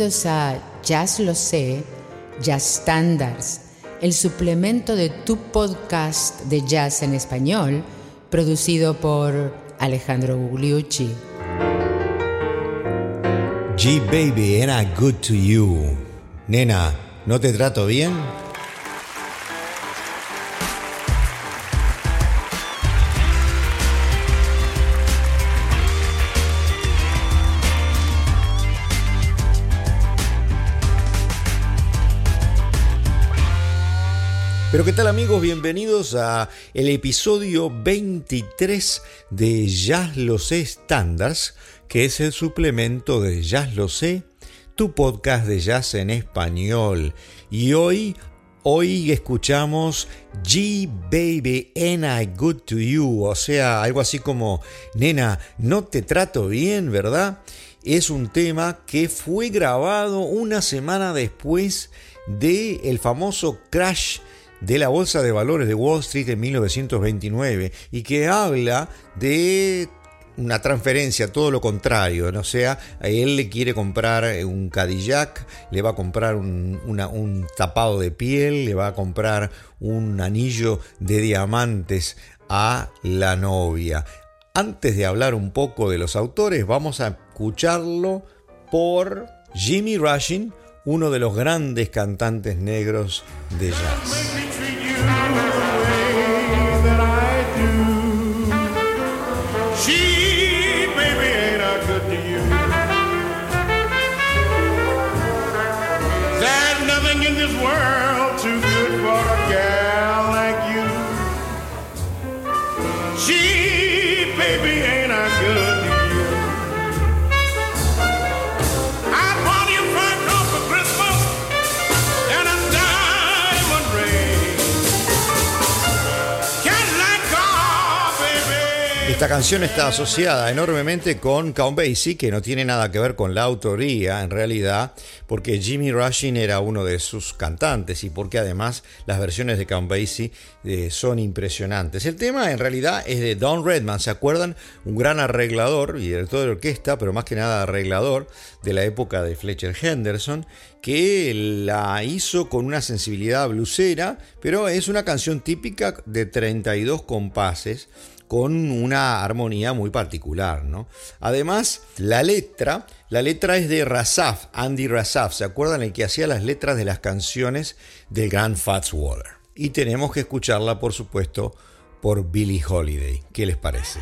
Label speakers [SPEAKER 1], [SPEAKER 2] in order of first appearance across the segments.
[SPEAKER 1] Bienvenidos a Jazz Lo Sé, Jazz Standards, el suplemento de tu podcast de jazz en español, producido por Alejandro Gugliucci.
[SPEAKER 2] G Baby, and I good to you. Nena, ¿no te trato bien? Pero qué tal amigos, bienvenidos a el episodio 23 de Jazz Lo Sé Standards, que es el suplemento de Jazz Lo Sé, tu podcast de jazz en español. Y hoy, hoy escuchamos G Baby and I Good to You, o sea, algo así como, nena, no te trato bien, ¿verdad? Es un tema que fue grabado una semana después de el famoso crash de la Bolsa de Valores de Wall Street en 1929 y que habla de una transferencia, todo lo contrario, ¿no? o sea, él le quiere comprar un Cadillac, le va a comprar un, un, tapado de piel, le va a comprar un anillo de diamantes a la novia. Antes de hablar un poco de los autores, vamos a escucharlo por Jimmy Rushing, uno de los grandes cantantes negros de jazz. Esta canción está asociada enormemente con Count Basie, que no tiene nada que ver con la autoría en realidad, porque Jimmy Rushing era uno de sus cantantes y porque además las versiones de Count Basie eh, son impresionantes. El tema en realidad es de Don Redman, ¿se acuerdan? Un gran arreglador y director de orquesta, pero más que nada arreglador de la época de Fletcher Henderson, que la hizo con una sensibilidad blusera, pero es una canción típica de 32 compases con una armonía muy particular. ¿no? Además, la letra, la letra es de Rasaf, Andy Rasaf, ¿se acuerdan el que hacía las letras de las canciones del gran Fats Waller? Y tenemos que escucharla, por supuesto, por Billie Holiday. ¿Qué les parece?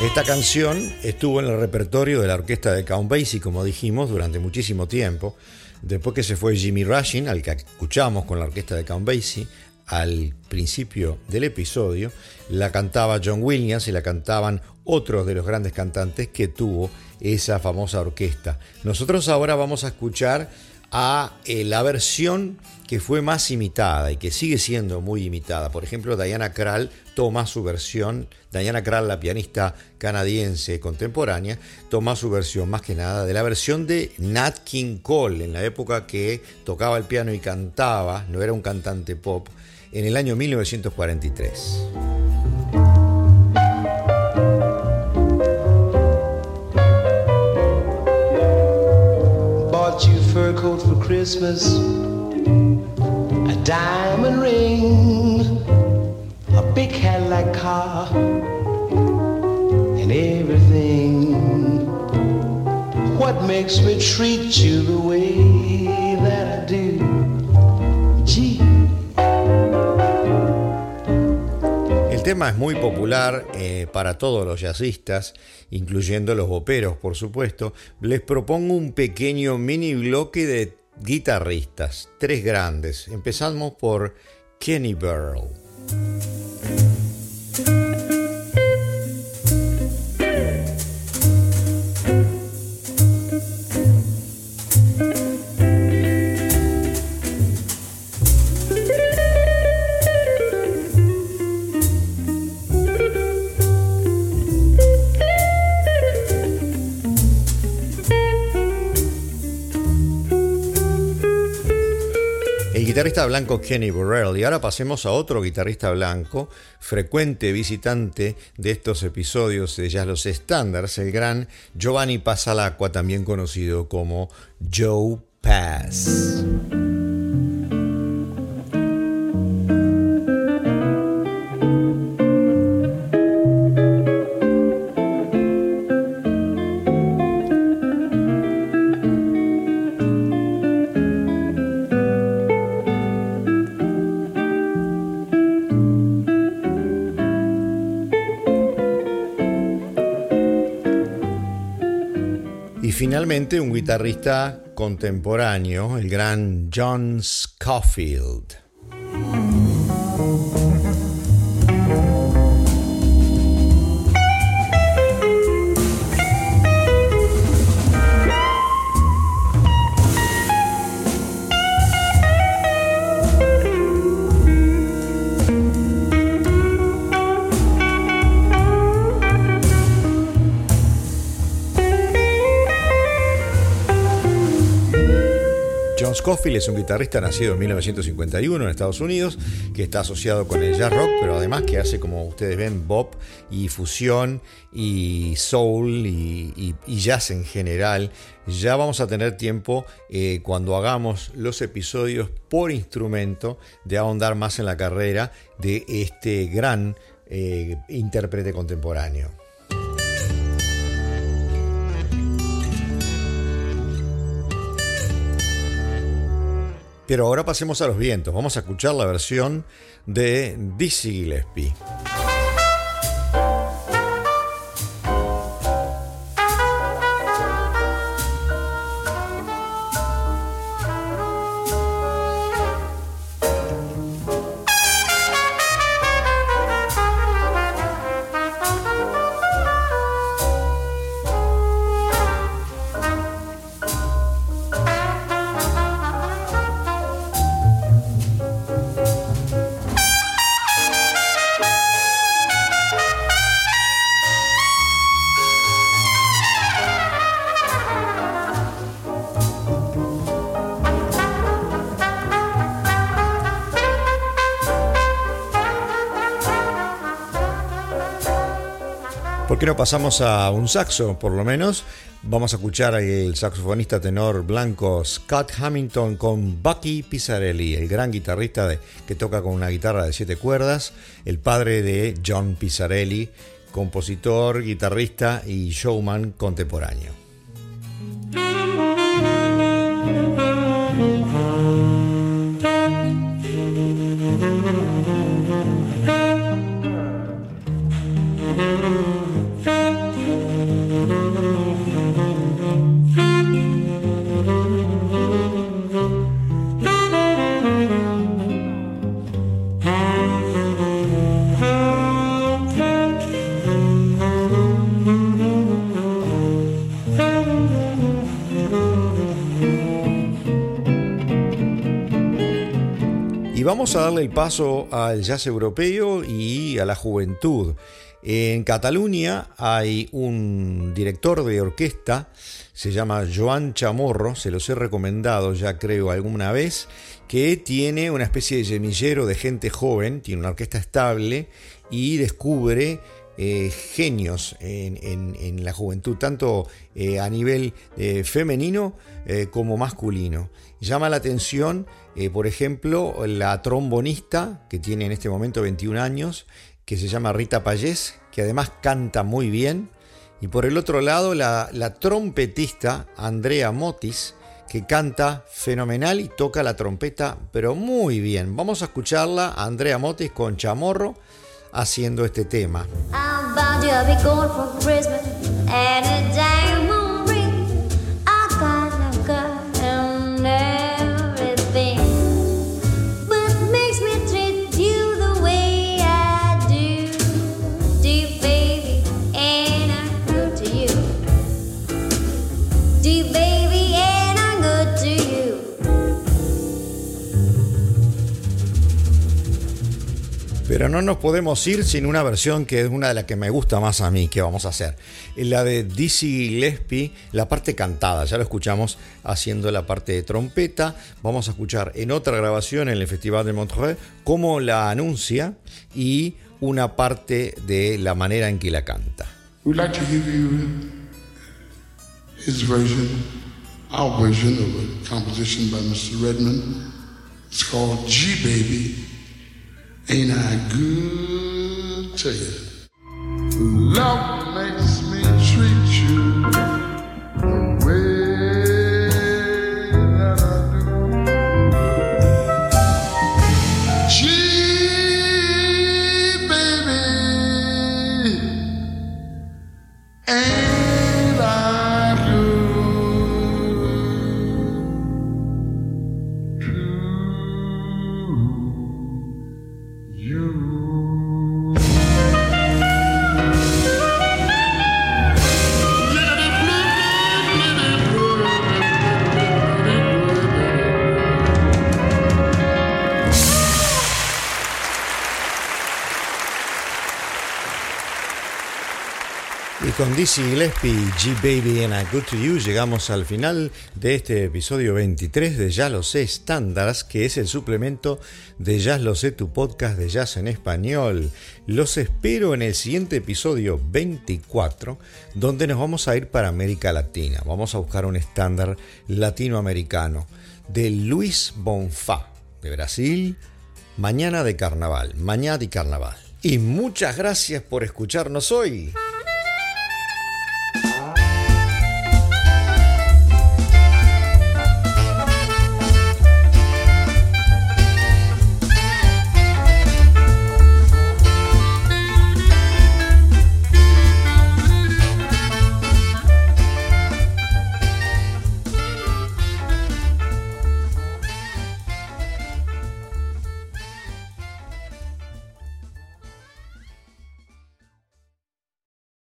[SPEAKER 2] Esta canción estuvo en el repertorio de la orquesta de Count Basie, como dijimos, durante muchísimo tiempo. Después que se fue Jimmy Rushing, al que escuchamos con la orquesta de Count Basie, al principio del episodio, la cantaba John Williams y la cantaban otros de los grandes cantantes que tuvo esa famosa orquesta. Nosotros ahora vamos a escuchar a eh, la versión que fue más imitada y que sigue siendo muy imitada. Por ejemplo, Diana Krall toma su versión, Diana Krall, la pianista canadiense contemporánea, toma su versión más que nada de la versión de Nat King Cole, en la época que tocaba el piano y cantaba, no era un cantante pop, en el año 1943. Christmas, a diamond ring, a big Cadillac car, and everything. What makes me treat you the way that I do? El tema es muy popular eh, para todos los jazzistas, incluyendo los boperos, por supuesto. Les propongo un pequeño mini bloque de guitarristas, tres grandes. Empezamos por Kenny Burrell. Blanco Kenny Burrell. Y ahora pasemos a otro guitarrista blanco, frecuente visitante de estos episodios de Jazz Los Standards, el gran Giovanni Pasalacqua, también conocido como Joe Pass. Finalmente un guitarrista contemporáneo, el gran John Scofield. Scofield es un guitarrista nacido en 1951 en Estados Unidos, que está asociado con el jazz rock, pero además que hace, como ustedes ven, bop y fusión y soul y, jazz en general. Ya vamos a tener tiempo eh, cuando hagamos los episodios por instrumento de ahondar más en la carrera de este gran eh, intérprete contemporáneo. Pero ahora pasemos a los vientos. Vamos a escuchar la versión de Dizzy Gillespie. ¿Por qué pasamos a un saxo, por lo menos? Vamos a escuchar al saxofonista tenor blanco Scott Hamilton con Bucky Pizzarelli, el gran guitarrista que toca con una guitarra de siete cuerdas, el padre de John Pizzarelli, compositor, guitarrista y showman contemporáneo. Vamos a darle el paso al jazz europeo y a la juventud. En Cataluña hay un director de orquesta, se llama Joan Chamorro, se los he recomendado ya creo alguna vez, que tiene una especie de semillero de gente joven, tiene una orquesta estable y descubre eh, genios en, la juventud, tanto eh, a nivel eh, femenino como masculino. Llama la atención, por ejemplo, la trombonista, que tiene en este momento 21 años, que se llama Rita Payés, que además canta muy bien. Y por el otro lado, la, la trompetista Andrea Motis, que canta fenomenal y toca la trompeta, pero muy bien. Vamos a escucharla, Andrea Motis con Chamorro haciendo este tema. Pero no nos podemos ir sin una versión que es una de las que me gusta más a mí, que vamos a hacer. La de Dizzy Gillespie, la parte cantada, ya lo escuchamos haciendo la parte de trompeta. Vamos a escuchar en otra grabación en el Festival de Montreux cómo la anuncia y una parte de la manera en que la canta.
[SPEAKER 3] Our version of a composition by Mr. Redmond. It's called G Baby. Ain't I good to you? Love
[SPEAKER 2] con Dizzy Gillespie y G Baby and I Good to You llegamos al final de este episodio 23 de Ya lo sé Standards, que es el suplemento de Ya lo sé, tu podcast de jazz en español. Los espero en el siguiente episodio 24, donde nos vamos a ir para América Latina. Vamos a buscar un estándar latinoamericano de Luis Bonfá, de Brasil, Mañana de Carnaval, Mañana de Carnaval. Y muchas gracias por escucharnos hoy.